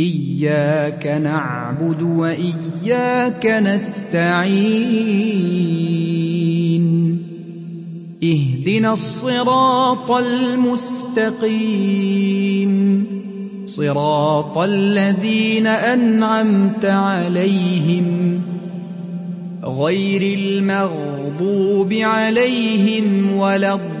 إياك نعبد وإياك نستعين. اهدنا الصراط المستقيم. صراط الذين أنعمت عليهم غير المغضوب عليهم ولا الضالين.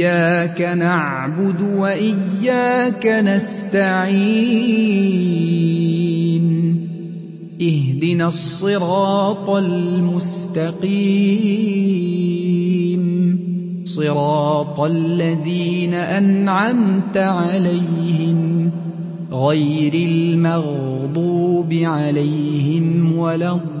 إياك نعبد وإياك نستعين. اهدنا الصراط المستقيم. صراط الذين أنعمت عليهم. غير المغضوب عليهم ولا الضالين.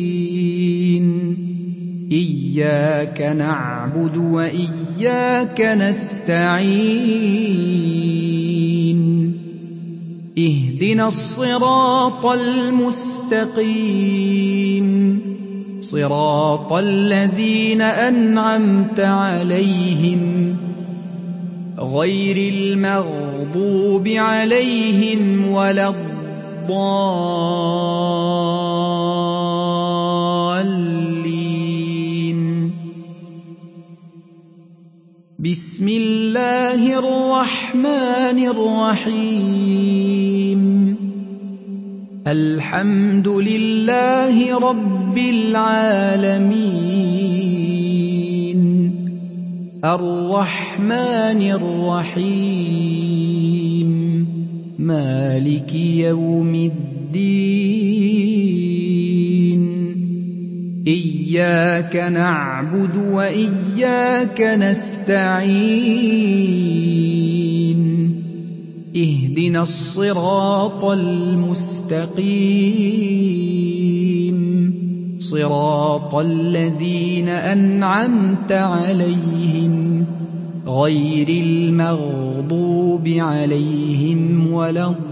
إياك نعبد وإياك نستعين. اهدنا الصراط المستقيم. صراط الذين أنعمت عليهم غير المغضوب عليهم ولا الضالين. بسم الله الرحمن الرحيم. الحمد لله رب العالمين. الرحمن الرحيم. مالك يوم الدين. إياك نعبد وإياك نستعين. اهدنا الصراط المستقيم. صراط الذين أنعمت عليهم. غير المغضوب عليهم ولا الضالين.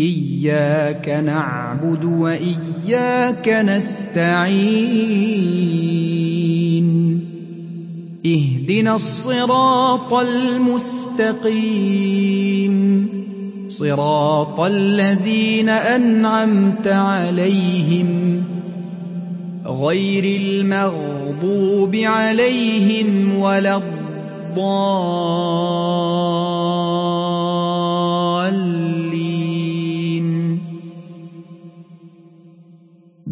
إياك نعبد وإياك نستعين. اهدنا الصراط المستقيم. صراط الذين أنعمت عليهم. غير المغضوب عليهم ولا الضالين.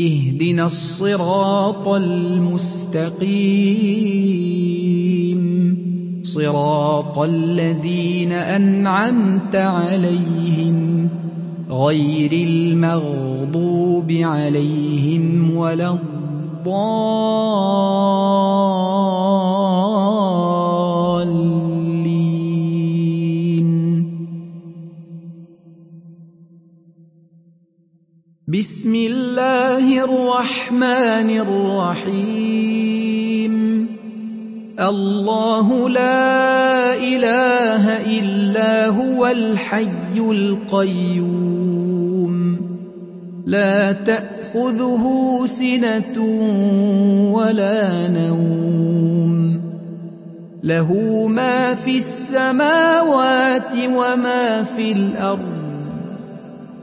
اهدنا الصراط المستقيم. صراط الذين أنعمت عليهم. غير المغضوب عليهم ولا الضالين. بسم الله الرحمن الرحيم. الله لا إله إلا هو الحي القيوم. لا تأخذه سنة ولا نوم. له ما في السماوات وما في الأرض.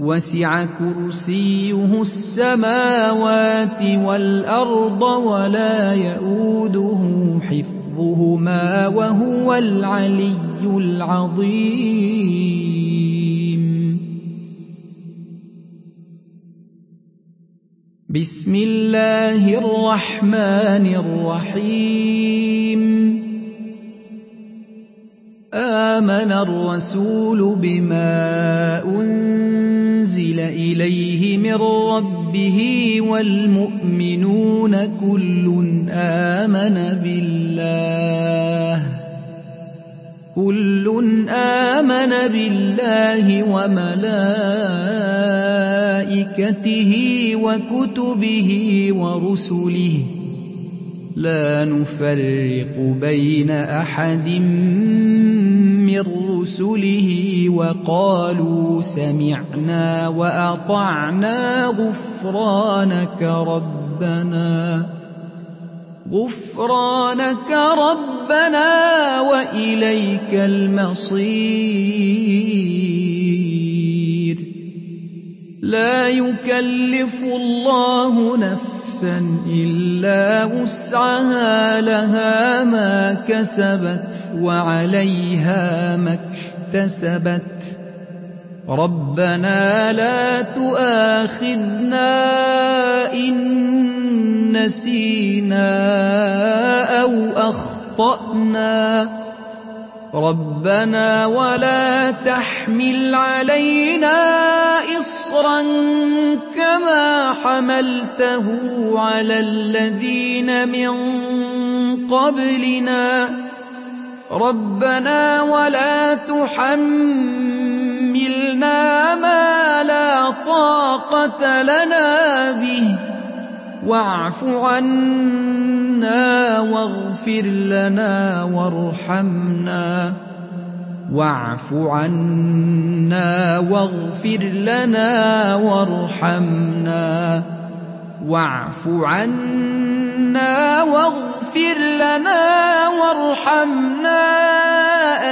وسع كرسيه السماوات والأرض ولا يئوده حفظهما وهو العلي العظيم. بسم الله الرحمن الرحيم. آمن الرسول بما أنزل إليه من ربه والمؤمنون كل آمن بالله كل آمن بالله وملائكته وكتبه ورسله لا نفرق بين أحد من رسله وقالوا سمعنا وأطعنا غفرانك ربنا غفرانك ربنا وإليك المصير. لا يكلف الله نفسا إلا وسعها لها ما كسبت وعليها ما اكتسبت. ربنا لا تؤاخذنا إن نسينا أو أخطأنا. رَبَّنَا وَلَا تَحْمِلْ عَلَيْنَا إِصْرًا كَمَا حَمَلْتَهُ عَلَى الَّذِينَ مِن قَبْلِنَا. رَبَّنَا وَلَا تُحَمِّلْنَا مَا لَا طَاقَةَ لَنَا بِهِ. وَاعْفُ عَنَّا وَاغْفِرْ لَنَا وَارْحَمْنَا. وَاعْفُ عَنَّا وَاغْفِرْ لَنَا وَارْحَمْنَا. وَاعْفُ عَنَّا وَاغْفِرْ لَنَا وَارْحَمْنَا.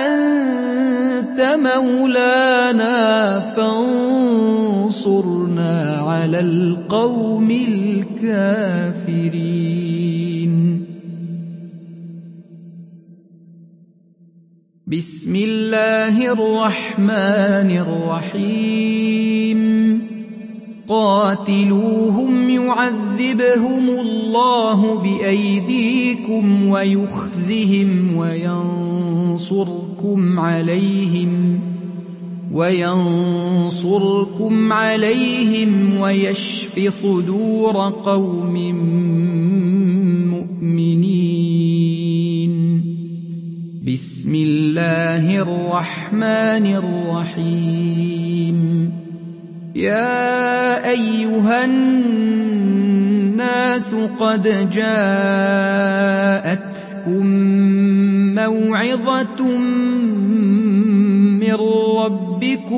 أَنتَ مَوْلَانَا فَانصُرْنَا. عَلَى الْقَوْمِ الْكَافِرِينَ. بِسْمِ اللَّهِ الرَّحْمَٰنِ الرَّحِيمِ. قَاتِلُوهُمْ يُعَذِّبْهُمُ اللَّهُ بِأَيْدِيكُمْ وَيُخْزِهِمْ وَيَنصُرْكُمْ عَلَيْهِمْ وَيَنصُرْكُمْ عَلَيْهِمْ وَيَشْفِ صُدُورَ قَوْمٍ مُّؤْمِنِينَ. بِسْمِ اللَّهِ الرَّحْمَٰنِ الرَّحِيمِ. يَا أَيُّهَا النَّاسُ قَدْ جَاءَتْكُم مَّوْعِظَةٌ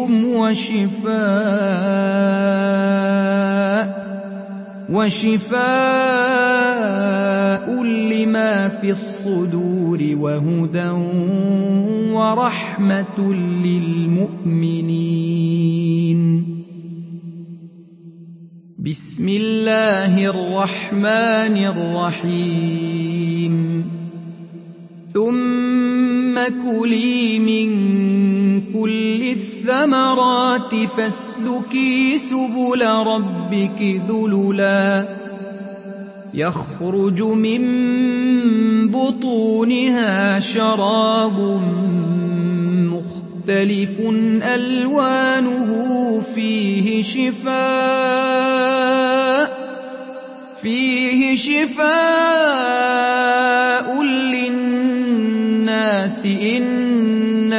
رَّبِّكُمْ وَشِفَاءٌ لِّمَا فِي الصُّدُورِ وَهُدًى وَرَحْمَةٌ لِّلْمُؤْمِنِينَ. بِسْمِ اللَّهِ الرَّحْمَٰنِ الرَّحِيمِ. ثُمَّ كُلِي مِن كُلِّ الثَّمَرَاتِ فَاسْلُكِي سُبُلَ رَبِّكِ ذُلُلًا يَخْرُجُ مِن بُطُونِهَا شَرَابٌ مُّخْتَلِفٌ أَلْوَانُهُ فِيهِ شِفَاءٌ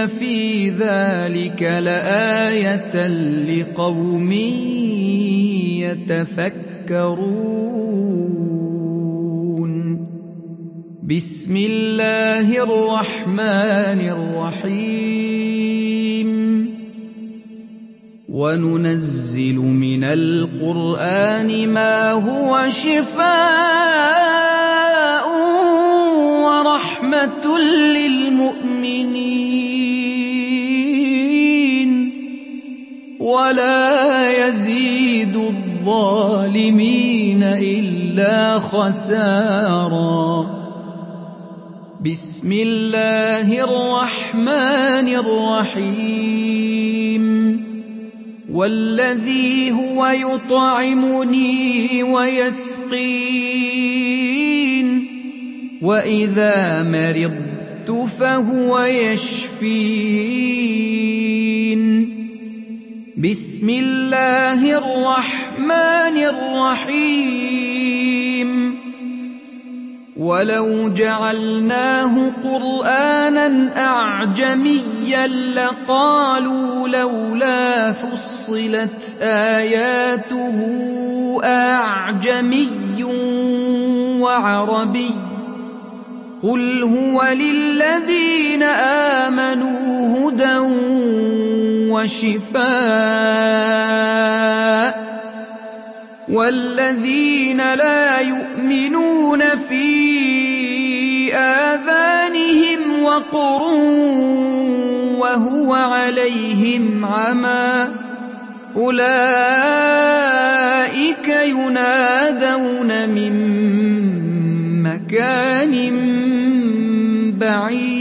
إِنَّ فِي ذَٰلِكَ لَآيَةً لِّقَوْمٍ يَتَفَكَّرُونَ. بِسْمِ اللَّهِ الرَّحْمَٰنِ الرَّحِيمِ. وَنُنَزِّلُ مِنَ الْقُرْآنِ مَا هُوَ شِفَاءٌ وَرَحْمَةٌ لِّلْمُؤْمِنِينَ. وَلَا يَزِيدُ الظَّالِمِينَ إِلَّا خَسَارًا. بِسْمِ اللَّهِ الرَّحْمَٰنِ الرَّحِيمِ. وَالَّذِي هُوَ يُطْعِمُنِي وَيَسْقِينِ. وَإِذَا مَرِضْتُ فَهُوَ يَشْفِينِ. بِسْمِ اللَّهِ الرَّحْمَٰنِ الرَّحِيمِ. وَلَوْ جَعَلْنَاهُ قُرْآنًا أَعْجَمِيًّا لَّقَالُوا لَوْلَا فُصِّلَتْ آيَاتُهُ أَأَعْجَمِيٌّ وَعَرَبِيٌّ ۗ. قُلْ هُوَ لِلَّذِينَ آمَنُوا هُدًى وَشِفَاءٌ ۖ وَالَّذِينَ لَا يُؤْمِنُونَ فِي آذَانِهِمْ وَقْرٌ وَهُوَ عَلَيْهِمْ عَمًى ۚ أُولَٰئِكَ يُنَادَوْنَ مِن مَّكَانٍ بَعِيدٍ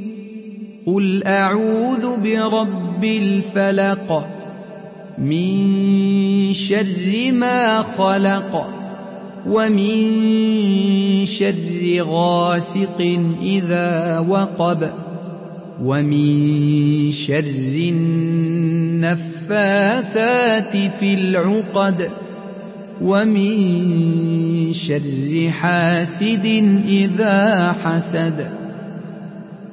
قل اعوذ برب الفلق من شر ما خلق ومن شر غاسق اذا وقب ومن شر النفاثات في العقد ومن شر حاسد اذا حسد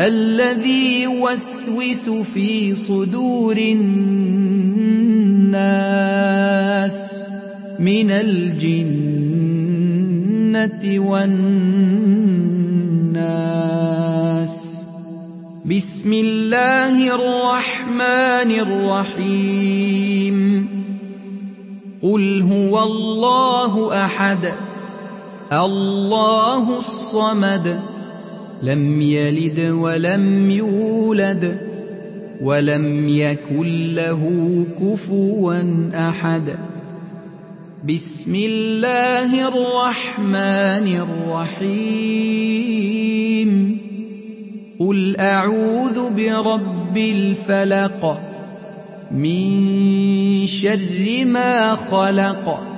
الذي يوسوس في صدور الناس من الجنة والناس. بسم الله الرحمن الرحيم. قل هو الله أحد. الله الصمد لم يلد ولم يولد ولم يكن له كفوا أحد. بسم الله الرحمن الرحيم. قل أعوذ برب الفلق من شر ما خلق.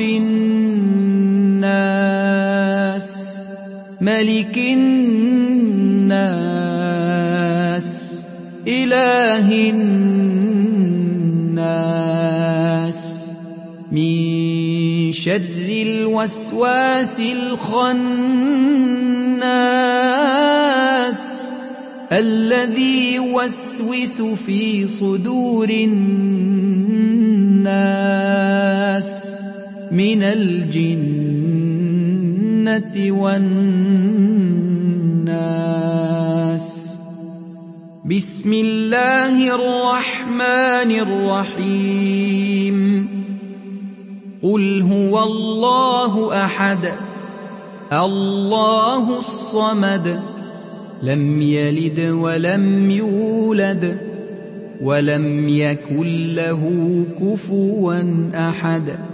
الناس ملك الناس اله الناس. من شر الوسواس الخناس الذي يوسوس في صدور الناس. من الجنة والناس. بسم الله الرحمن الرحيم. قل هو الله أحد الله الصمد لم يلد ولم يولد ولم يكن له كفوا أحد.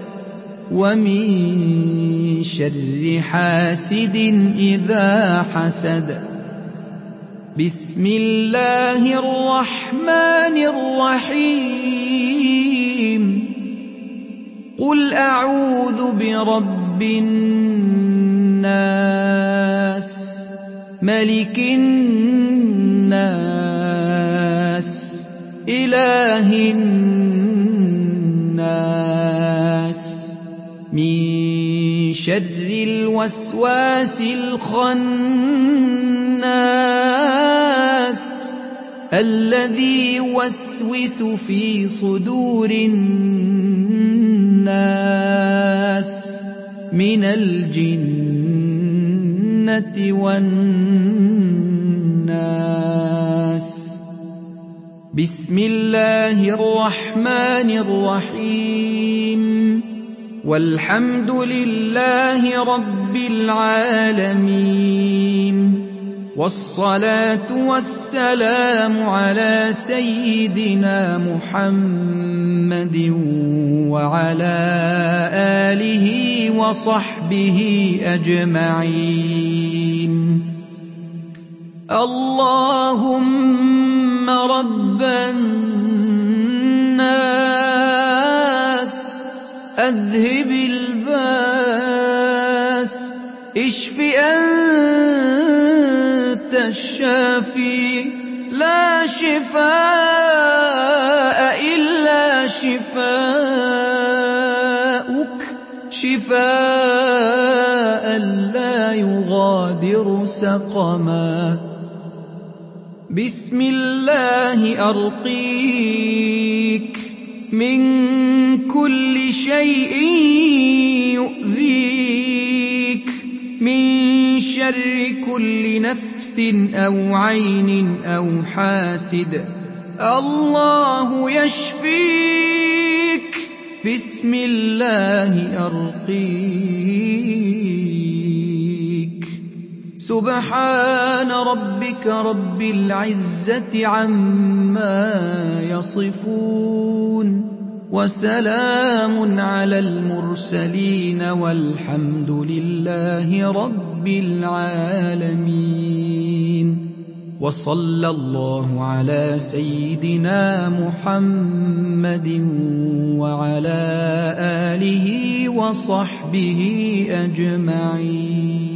ومن شر حاسد إذا حسد. بسم الله الرحمن الرحيم. قل أعوذ برب الناس ملك الناس إله الناس. الوسواس الخناس الذي يوسوس في صدور الناس من الجنة والناس. بسم الله الرحمن الرحيم. والحمد لله رب العالمين. والصلاة والسلام على سيدنا محمد وعلى آله وصحبه أجمعين. اللهم رب الناس أذهب الباس اشف أنت الشافي. لا شفاء إلا شفاءك شفاء لا يغادر سقما. بسم الله أرقيك من شر كل نفس أو عين أو حاسد الله يشفيك. بسم الله أرقيك. سبحان ربك رب العزة عما يصفون. وسلام على المرسلين والحمد لله رب العالمين. وصلى الله على سيدنا محمد وعلى آله وصحبه أجمعين.